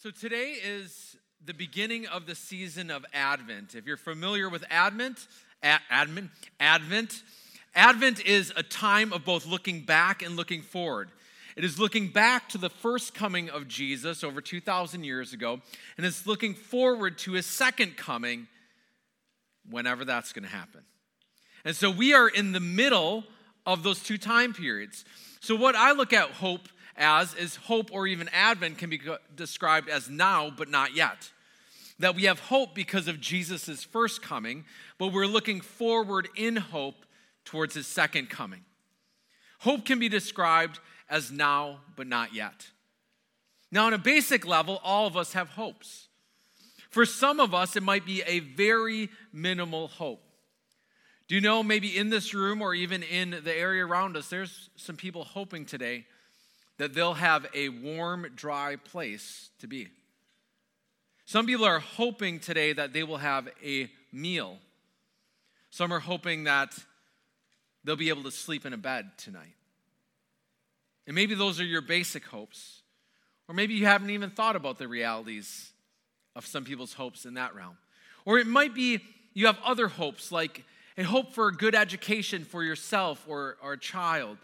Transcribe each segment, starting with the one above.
So today is the beginning of the season of Advent. If you're familiar with Advent, Advent, Advent, Advent is a time of both looking back and looking forward. It is looking back to the first coming of Jesus over 2,000 years ago, and it's looking forward to his second coming whenever that's going to happen. And so we are in the middle of those two time periods. So, what I look at hope as is hope or even Advent can be described as now, but not yet. That we have hope because of Jesus' first coming, but we're looking forward in hope towards his second coming. Hope can be described as now, but not yet. Now, on a basic level, all of us have hopes. For some of us, it might be a very minimal hope. Do you know, maybe in this room or even in the area around us, there's some people hoping today that they'll have a warm, dry place to be. Some people are hoping today that they will have a meal. Some are hoping that they'll be able to sleep in a bed tonight. And maybe those are your basic hopes. Or maybe you haven't even thought about the realities of some people's hopes in that realm. Or it might be you have other hopes, like a hope for a good education for yourself or, or a child,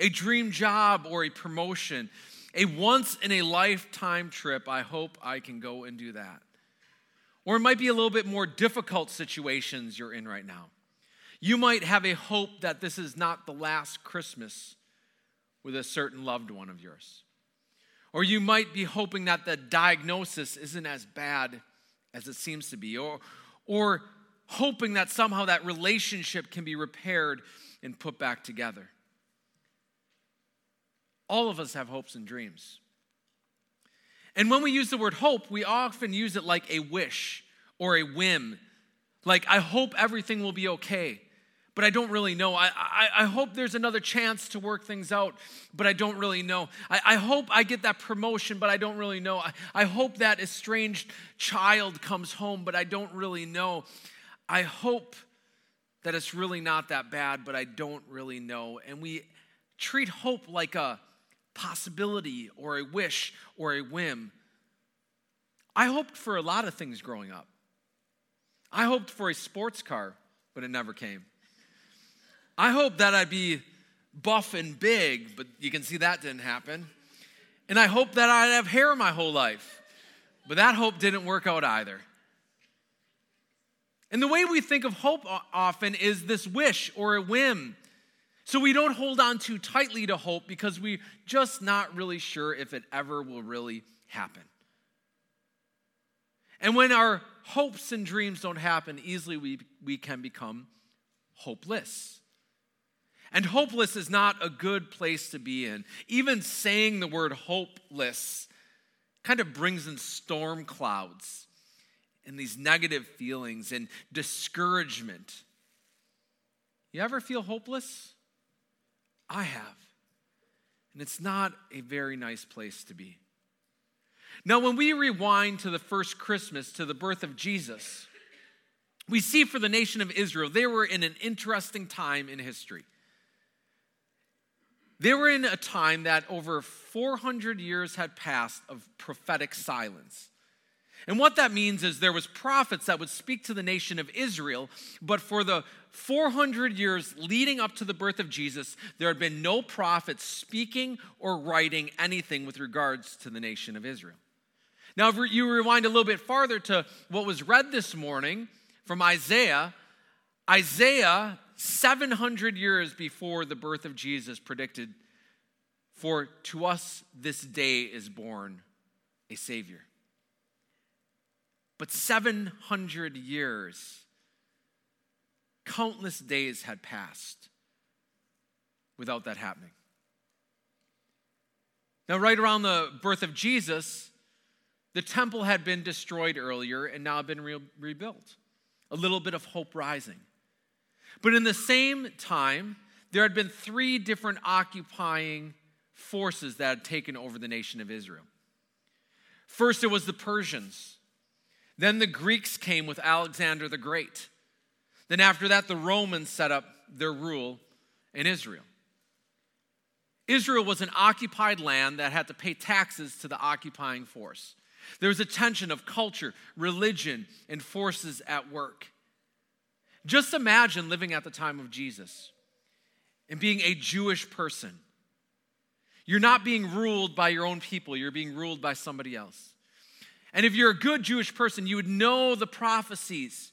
a dream job or a promotion, a once in a lifetime trip. I hope I can go and do that. Or it might be a little bit more difficult situations you're in right now. You might have a hope that this is not the last Christmas with a certain loved one of yours. Or you might be hoping that the diagnosis isn't as bad as it seems to be. Or, or hoping that somehow that relationship can be repaired and put back together. All of us have hopes and dreams. And when we use the word hope, we often use it like a wish or a whim. Like, I hope everything will be okay, but I don't really know. I, I, I hope there's another chance to work things out, but I don't really know. I, I hope I get that promotion, but I don't really know. I, I hope that estranged child comes home, but I don't really know. I hope that it's really not that bad, but I don't really know. And we treat hope like a possibility or a wish or a whim. I hoped for a lot of things growing up. I hoped for a sports car, but it never came. I hoped that I'd be buff and big, but you can see that didn't happen. And I hoped that I'd have hair my whole life, but that hope didn't work out either. And the way we think of hope often is this wish or a whim so we don't hold on too tightly to hope because we're just not really sure if it ever will really happen. And when our hopes and dreams don't happen, easily we, we can become hopeless. And hopeless is not a good place to be in. Even saying the word hopeless kind of brings in storm clouds and these negative feelings and discouragement. You ever feel hopeless? I have. And it's not a very nice place to be. Now, when we rewind to the first Christmas, to the birth of Jesus, we see for the nation of Israel, they were in an interesting time in history. They were in a time that over 400 years had passed of prophetic silence. And what that means is there was prophets that would speak to the nation of Israel, but for the 400 years leading up to the birth of Jesus, there had been no prophets speaking or writing anything with regards to the nation of Israel. Now, if you rewind a little bit farther to what was read this morning from Isaiah, Isaiah, 700 years before the birth of Jesus, predicted, For to us this day is born a Savior. But 700 years, countless days had passed without that happening. Now, right around the birth of Jesus, the temple had been destroyed earlier and now been re- rebuilt. A little bit of hope rising. But in the same time, there had been three different occupying forces that had taken over the nation of Israel. First, it was the Persians. Then the Greeks came with Alexander the Great. Then, after that, the Romans set up their rule in Israel. Israel was an occupied land that had to pay taxes to the occupying force. There was a tension of culture, religion, and forces at work. Just imagine living at the time of Jesus and being a Jewish person. You're not being ruled by your own people, you're being ruled by somebody else. And if you're a good Jewish person, you would know the prophecies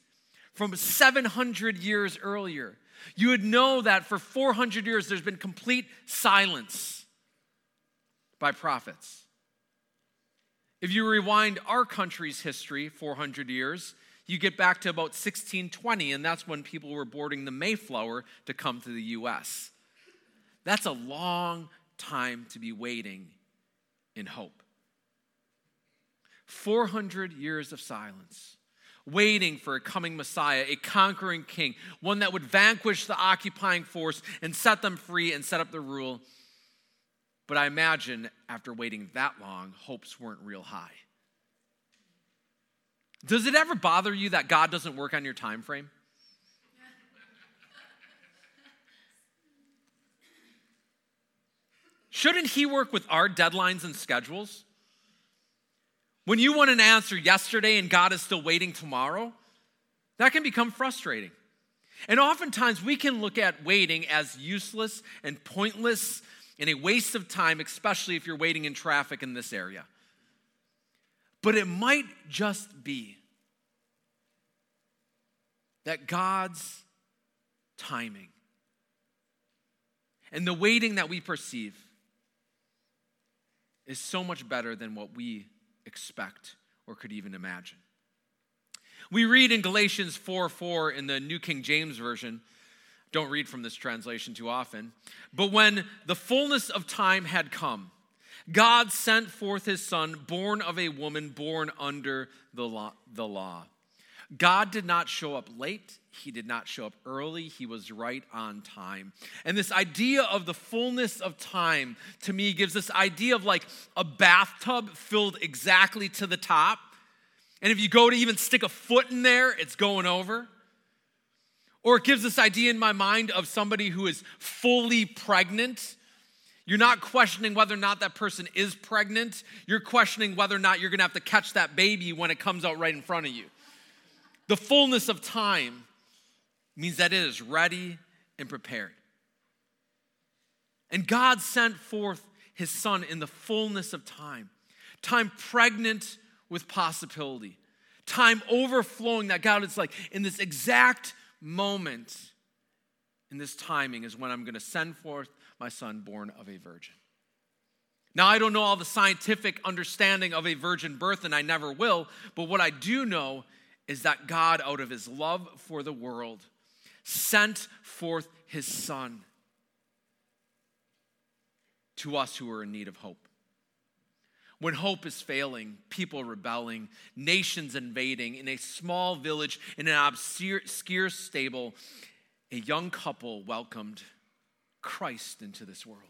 from 700 years earlier. You would know that for 400 years there's been complete silence by prophets. If you rewind our country's history 400 years, you get back to about 1620, and that's when people were boarding the Mayflower to come to the US. That's a long time to be waiting in hope. 400 years of silence, waiting for a coming Messiah, a conquering king, one that would vanquish the occupying force and set them free and set up the rule. But I imagine after waiting that long, hopes weren't real high. Does it ever bother you that God doesn't work on your time frame? Shouldn't He work with our deadlines and schedules? When you want an answer yesterday and God is still waiting tomorrow, that can become frustrating. And oftentimes we can look at waiting as useless and pointless and a waste of time, especially if you're waiting in traffic in this area. But it might just be that God's timing and the waiting that we perceive is so much better than what we expect or could even imagine. We read in Galatians 4 4 in the New King James Version. Don't read from this translation too often. But when the fullness of time had come, God sent forth his son, born of a woman, born under the law. The law. God did not show up late. He did not show up early. He was right on time. And this idea of the fullness of time to me gives this idea of like a bathtub filled exactly to the top. And if you go to even stick a foot in there, it's going over. Or it gives this idea in my mind of somebody who is fully pregnant you're not questioning whether or not that person is pregnant. You're questioning whether or not you're going to have to catch that baby when it comes out right in front of you. The fullness of time means that it is ready and prepared. And God sent forth his son in the fullness of time, time pregnant with possibility, time overflowing that God is like, in this exact moment, in this timing, is when I'm going to send forth my son born of a virgin. Now, I don't know all the scientific understanding of a virgin birth, and I never will, but what I do know is that God, out of his love for the world, sent forth his son to us who are in need of hope. When hope is failing, people rebelling, nations invading, in a small village, in an obscure stable, a young couple welcomed Christ into this world.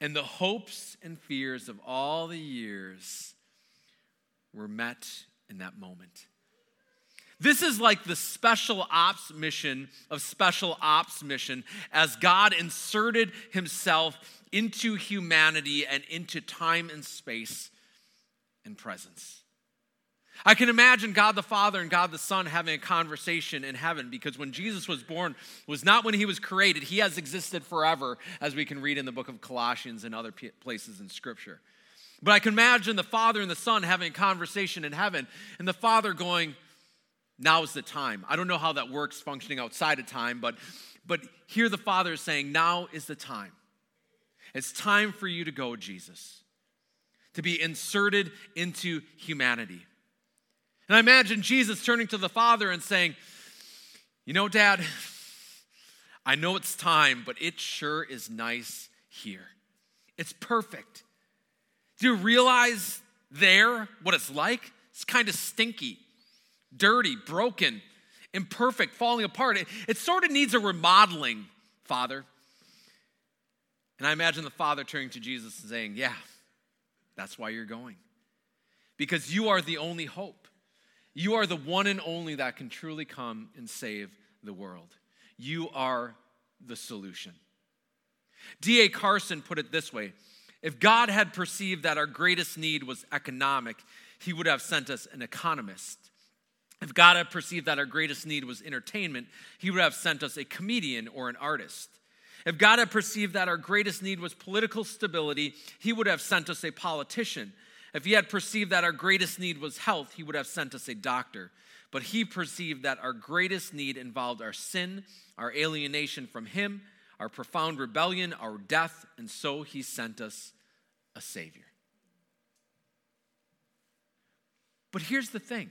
And the hopes and fears of all the years were met in that moment. This is like the special ops mission of special ops mission as God inserted himself into humanity and into time and space and presence. I can imagine God the Father and God the Son having a conversation in heaven because when Jesus was born was not when he was created. He has existed forever, as we can read in the book of Colossians and other places in Scripture. But I can imagine the Father and the Son having a conversation in heaven, and the Father going, Now is the time. I don't know how that works functioning outside of time, but, but here the Father is saying, Now is the time. It's time for you to go, Jesus, to be inserted into humanity. And I imagine Jesus turning to the Father and saying, You know, Dad, I know it's time, but it sure is nice here. It's perfect. Do you realize there what it's like? It's kind of stinky, dirty, broken, imperfect, falling apart. It, it sort of needs a remodeling, Father. And I imagine the Father turning to Jesus and saying, Yeah, that's why you're going. Because you are the only hope. You are the one and only that can truly come and save the world. You are the solution. D.A. Carson put it this way If God had perceived that our greatest need was economic, he would have sent us an economist. If God had perceived that our greatest need was entertainment, he would have sent us a comedian or an artist. If God had perceived that our greatest need was political stability, he would have sent us a politician. If he had perceived that our greatest need was health, he would have sent us a doctor. But he perceived that our greatest need involved our sin, our alienation from him, our profound rebellion, our death, and so he sent us a Savior. But here's the thing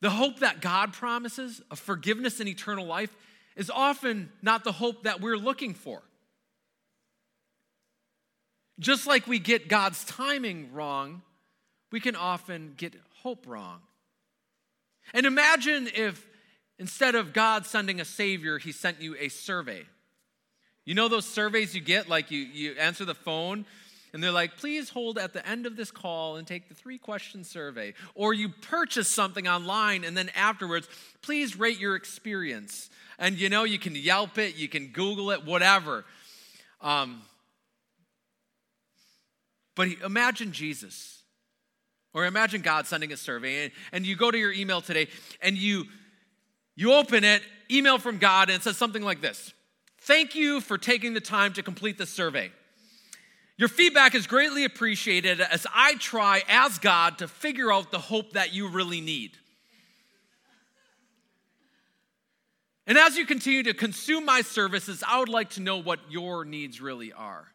the hope that God promises of forgiveness and eternal life is often not the hope that we're looking for. Just like we get God's timing wrong, we can often get hope wrong. And imagine if instead of God sending a Savior, He sent you a survey. You know those surveys you get, like you, you answer the phone and they're like, please hold at the end of this call and take the three question survey. Or you purchase something online and then afterwards, please rate your experience. And you know, you can Yelp it, you can Google it, whatever. Um, but imagine Jesus, or imagine God sending a survey, and, and you go to your email today and you you open it, email from God, and it says something like this Thank you for taking the time to complete the survey. Your feedback is greatly appreciated as I try, as God, to figure out the hope that you really need. And as you continue to consume my services, I would like to know what your needs really are.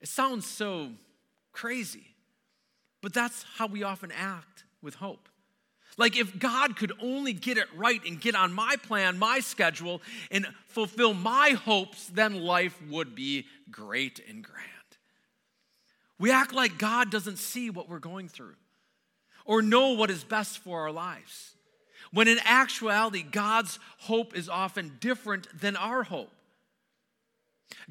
It sounds so crazy, but that's how we often act with hope. Like, if God could only get it right and get on my plan, my schedule, and fulfill my hopes, then life would be great and grand. We act like God doesn't see what we're going through or know what is best for our lives. When in actuality, God's hope is often different than our hope.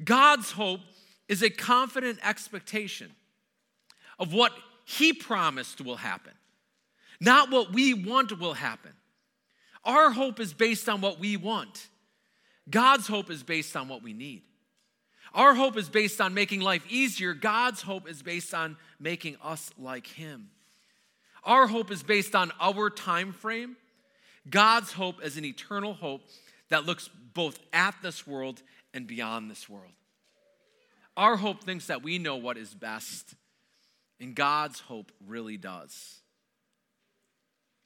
God's hope is a confident expectation of what He promised will happen not what we want will happen. Our hope is based on what we want. God's hope is based on what we need. Our hope is based on making life easier. God's hope is based on making us like him. Our hope is based on our time frame. God's hope is an eternal hope that looks both at this world and beyond this world. Our hope thinks that we know what is best, and God's hope really does.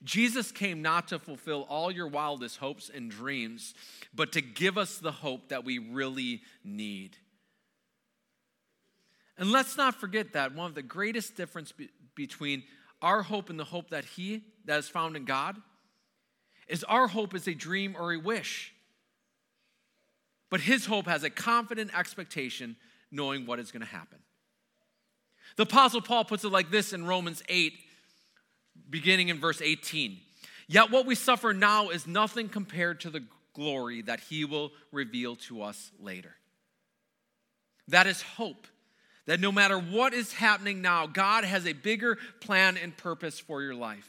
Jesus came not to fulfill all your wildest hopes and dreams, but to give us the hope that we really need. And let's not forget that one of the greatest difference be- between our hope and the hope that he that is found in God is our hope is a dream or a wish. But his hope has a confident expectation knowing what is going to happen. The apostle Paul puts it like this in Romans 8 beginning in verse 18. Yet what we suffer now is nothing compared to the glory that he will reveal to us later. That is hope. That no matter what is happening now, God has a bigger plan and purpose for your life.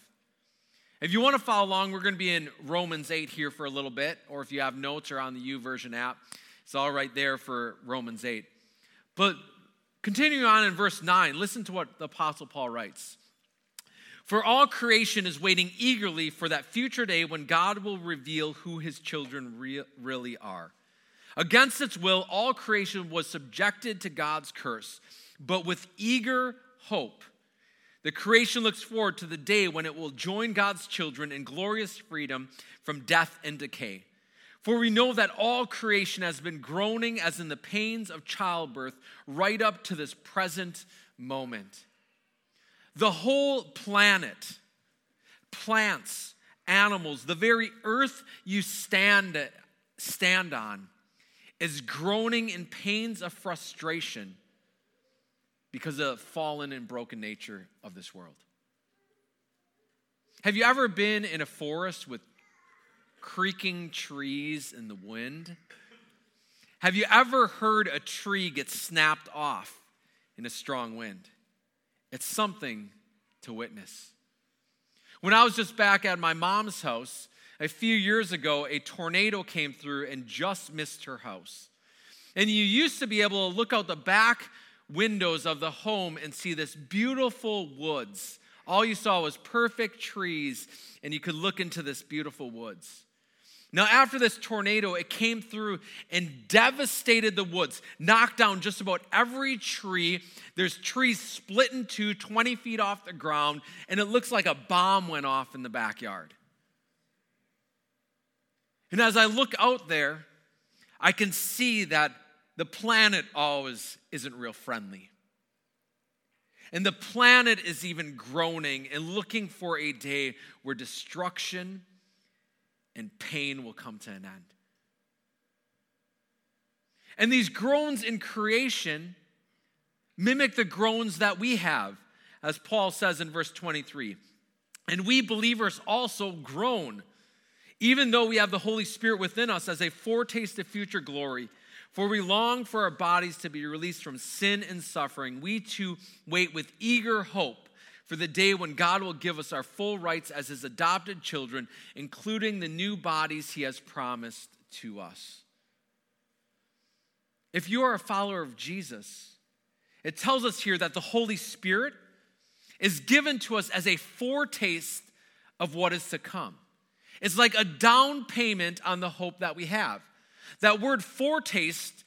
If you want to follow along, we're going to be in Romans 8 here for a little bit, or if you have notes or on the YouVersion app, it's all right there for Romans 8. But continuing on in verse 9, listen to what the Apostle Paul writes. For all creation is waiting eagerly for that future day when God will reveal who his children re- really are. Against its will, all creation was subjected to God's curse, but with eager hope, the creation looks forward to the day when it will join God's children in glorious freedom from death and decay. For we know that all creation has been groaning as in the pains of childbirth right up to this present moment. The whole planet, plants, animals, the very earth you stand, stand on, is groaning in pains of frustration because of the fallen and broken nature of this world. Have you ever been in a forest with creaking trees in the wind? Have you ever heard a tree get snapped off in a strong wind? It's something to witness. When I was just back at my mom's house, A few years ago, a tornado came through and just missed her house. And you used to be able to look out the back windows of the home and see this beautiful woods. All you saw was perfect trees, and you could look into this beautiful woods. Now, after this tornado, it came through and devastated the woods, knocked down just about every tree. There's trees split in two, 20 feet off the ground, and it looks like a bomb went off in the backyard. And as I look out there, I can see that the planet always isn't real friendly. And the planet is even groaning and looking for a day where destruction and pain will come to an end. And these groans in creation mimic the groans that we have, as Paul says in verse 23. And we believers also groan, even though we have the Holy Spirit within us as a foretaste of future glory. For we long for our bodies to be released from sin and suffering. We too wait with eager hope for the day when God will give us our full rights as his adopted children, including the new bodies he has promised to us. If you are a follower of Jesus, it tells us here that the Holy Spirit is given to us as a foretaste of what is to come. It's like a down payment on the hope that we have. That word foretaste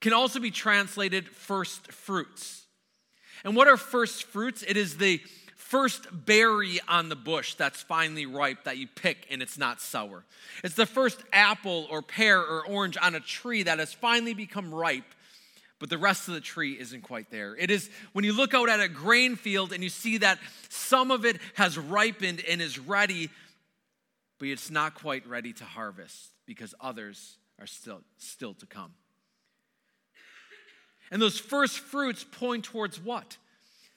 can also be translated first fruits. And what are first fruits? It is the first berry on the bush that's finally ripe that you pick and it's not sour. It's the first apple or pear or orange on a tree that has finally become ripe, but the rest of the tree isn't quite there. It is when you look out at a grain field and you see that some of it has ripened and is ready, but it's not quite ready to harvest because others are still, still to come. And those first fruits point towards what?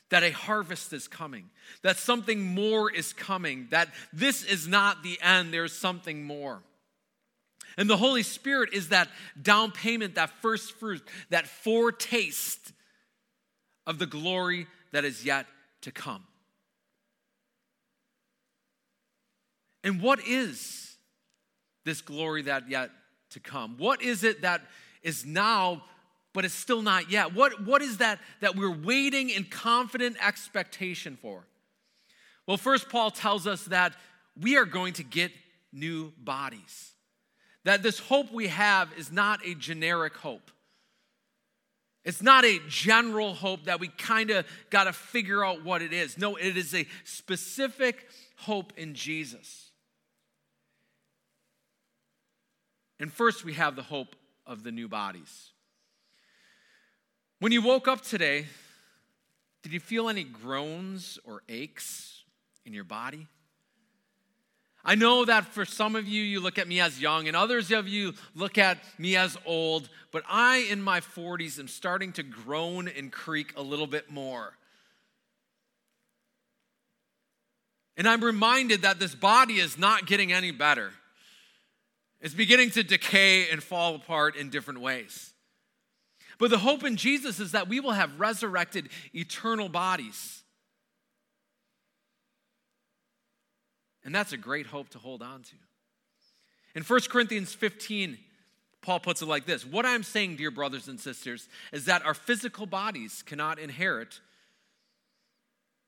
That a harvest is coming, that something more is coming, that this is not the end, there's something more. And the Holy Spirit is that down payment, that first fruit, that foretaste of the glory that is yet to come. And what is this glory that yet to come? What is it that is now but it's still not yet. What, what is that that we're waiting in confident expectation for? Well, first, Paul tells us that we are going to get new bodies. That this hope we have is not a generic hope. It's not a general hope that we kind of got to figure out what it is. No, it is a specific hope in Jesus. And first, we have the hope of the new bodies. When you woke up today, did you feel any groans or aches in your body? I know that for some of you, you look at me as young, and others of you look at me as old, but I, in my 40s, am starting to groan and creak a little bit more. And I'm reminded that this body is not getting any better. It's beginning to decay and fall apart in different ways. But the hope in Jesus is that we will have resurrected eternal bodies. And that's a great hope to hold on to. In 1 Corinthians 15, Paul puts it like this What I'm saying, dear brothers and sisters, is that our physical bodies cannot inherit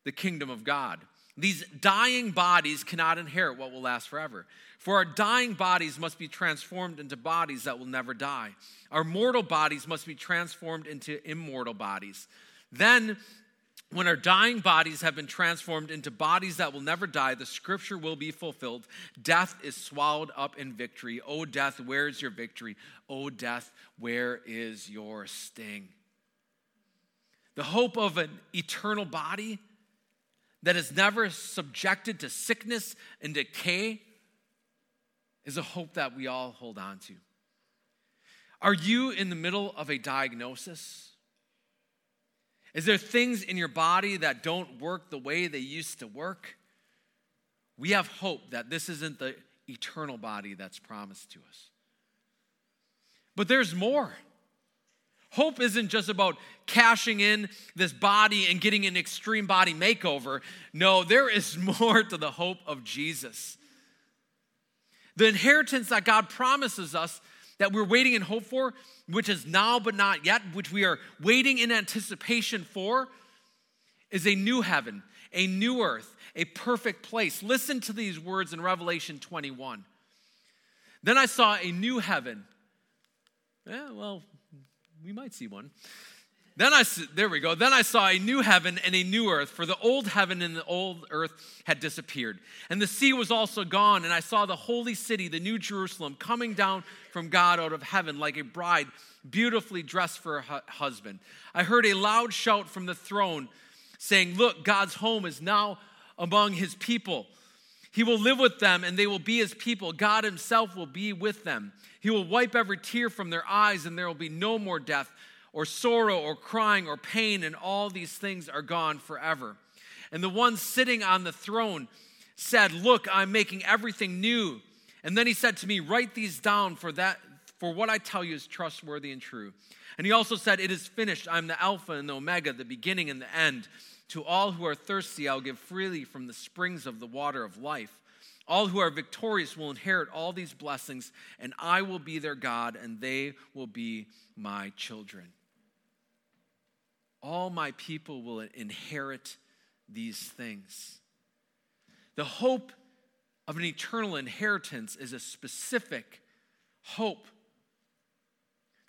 the kingdom of God. These dying bodies cannot inherit what will last forever. For our dying bodies must be transformed into bodies that will never die. Our mortal bodies must be transformed into immortal bodies. Then, when our dying bodies have been transformed into bodies that will never die, the scripture will be fulfilled. Death is swallowed up in victory. O death, where is your victory? O death, where is your sting? The hope of an eternal body that is never subjected to sickness and decay is a hope that we all hold on to. Are you in the middle of a diagnosis? Is there things in your body that don't work the way they used to work? We have hope that this isn't the eternal body that's promised to us. But there's more. Hope isn't just about cashing in this body and getting an extreme body makeover. No, there is more to the hope of Jesus. The inheritance that God promises us that we're waiting in hope for, which is now but not yet, which we are waiting in anticipation for, is a new heaven, a new earth, a perfect place. Listen to these words in Revelation 21. Then I saw a new heaven. Yeah, well, we might see one. Then I there we go. Then I saw a new heaven and a new earth, for the old heaven and the old earth had disappeared, and the sea was also gone. And I saw the holy city, the new Jerusalem, coming down from God out of heaven like a bride, beautifully dressed for her husband. I heard a loud shout from the throne, saying, "Look, God's home is now among His people. He will live with them, and they will be His people. God Himself will be with them. He will wipe every tear from their eyes, and there will be no more death." or sorrow or crying or pain, and all these things are gone forever. And the one sitting on the throne said, Look, I'm making everything new. And then he said to me, Write these down, for that for what I tell you is trustworthy and true. And he also said, It is finished. I'm the Alpha and the Omega, the beginning and the end. To all who are thirsty, I'll give freely from the springs of the water of life. All who are victorious will inherit all these blessings, and I will be their God, and they will be my children all my people will inherit these things. The hope of an eternal inheritance is a specific hope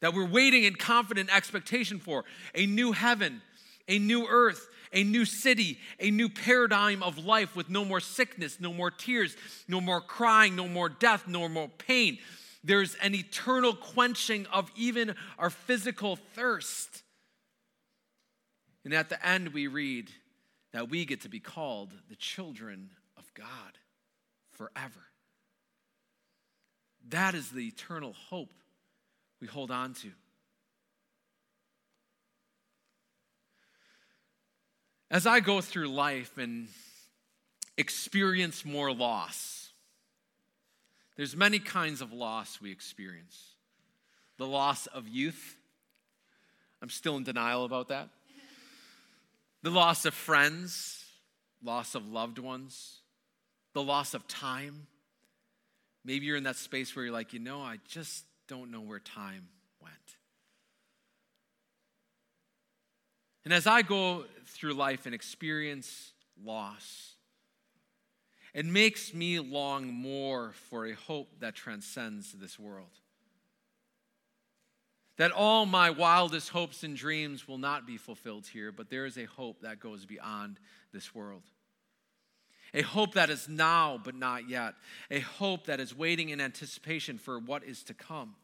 that we're waiting in confident expectation for a new heaven, a new earth, a new city, a new paradigm of life with no more sickness, no more tears, no more crying, no more death, no more pain. There's an eternal quenching of even our physical thirst. And at the end, we read that we get to be called the children of God forever. That is the eternal hope we hold on to. As I go through life and experience more loss, there's many kinds of loss we experience. The loss of youth. I'm still in denial about that the loss of friends, loss of loved ones, the loss of time. Maybe you're in that space where you're like, you know, I just don't know where time went. And as I go through life and experience loss, it makes me long more for a hope that transcends this world that all my wildest hopes and dreams will not be fulfilled here, but there is a hope that goes beyond this world. A hope that is now, but not yet. A hope that is waiting in anticipation for what is to come.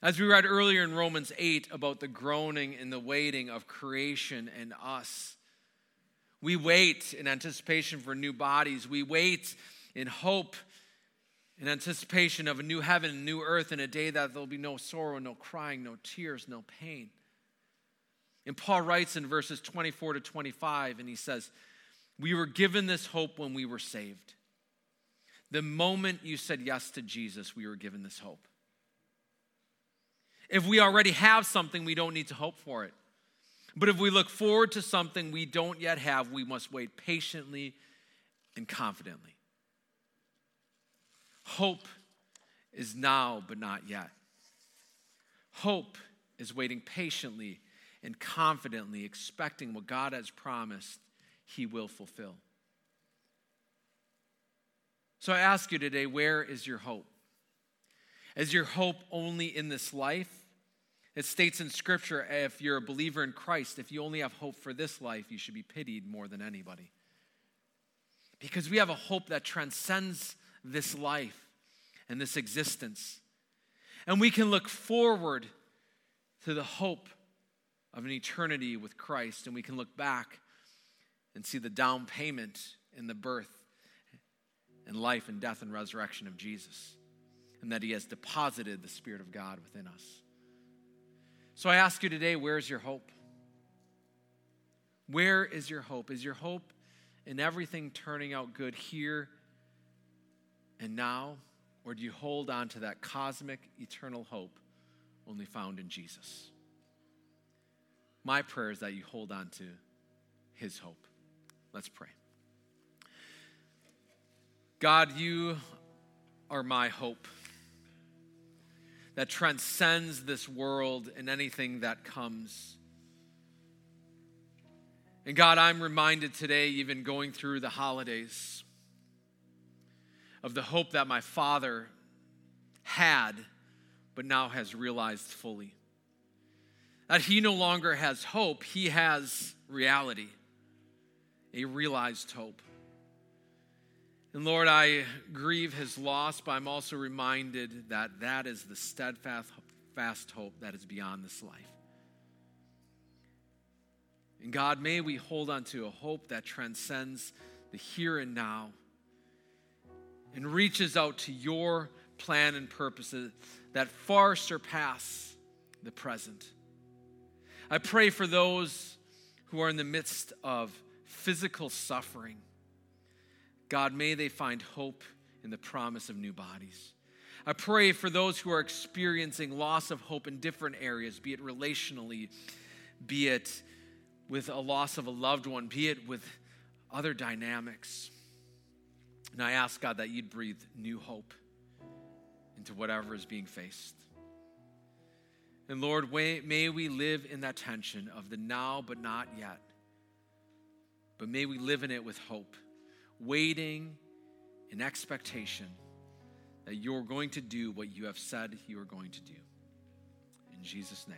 As we read earlier in Romans 8 about the groaning and the waiting of creation and us, we wait in anticipation for new bodies. We wait in hope in anticipation of a new heaven and new earth and a day that there'll be no sorrow, no crying, no tears, no pain. And Paul writes in verses 24 to 25, and he says, We were given this hope when we were saved. The moment you said yes to Jesus, we were given this hope. If we already have something, we don't need to hope for it. But if we look forward to something we don't yet have, we must wait patiently and confidently. Hope is now, but not yet. Hope is waiting patiently and confidently, expecting what God has promised He will fulfill. So I ask you today where is your hope? Is your hope only in this life? It states in Scripture if you're a believer in Christ, if you only have hope for this life, you should be pitied more than anybody. Because we have a hope that transcends this life and this existence. And we can look forward to the hope of an eternity with Christ, and we can look back and see the down payment in the birth and life and death and resurrection of Jesus, and that He has deposited the Spirit of God within us. So I ask you today, where's your hope? Where is your hope? Is your hope in everything turning out good here and now? Or do you hold on to that cosmic, eternal hope only found in Jesus? My prayer is that you hold on to his hope. Let's pray. God, you are my hope that transcends this world and anything that comes. And God, I'm reminded today, even going through the holidays, of the hope that my father had, but now has realized fully. That he no longer has hope, he has reality, a realized hope. And Lord, I grieve his loss, but I'm also reminded that that is the steadfast fast hope that is beyond this life. And God, may we hold on to a hope that transcends the here and now and reaches out to your plan and purposes that far surpass the present. I pray for those who are in the midst of physical suffering God, may they find hope in the promise of new bodies. I pray for those who are experiencing loss of hope in different areas, be it relationally, be it with a loss of a loved one, be it with other dynamics. And I ask God that you'd breathe new hope into whatever is being faced. And Lord, may we live in that tension of the now but not yet. But may we live in it with hope waiting in expectation that you're going to do what you have said you are going to do. In Jesus' name.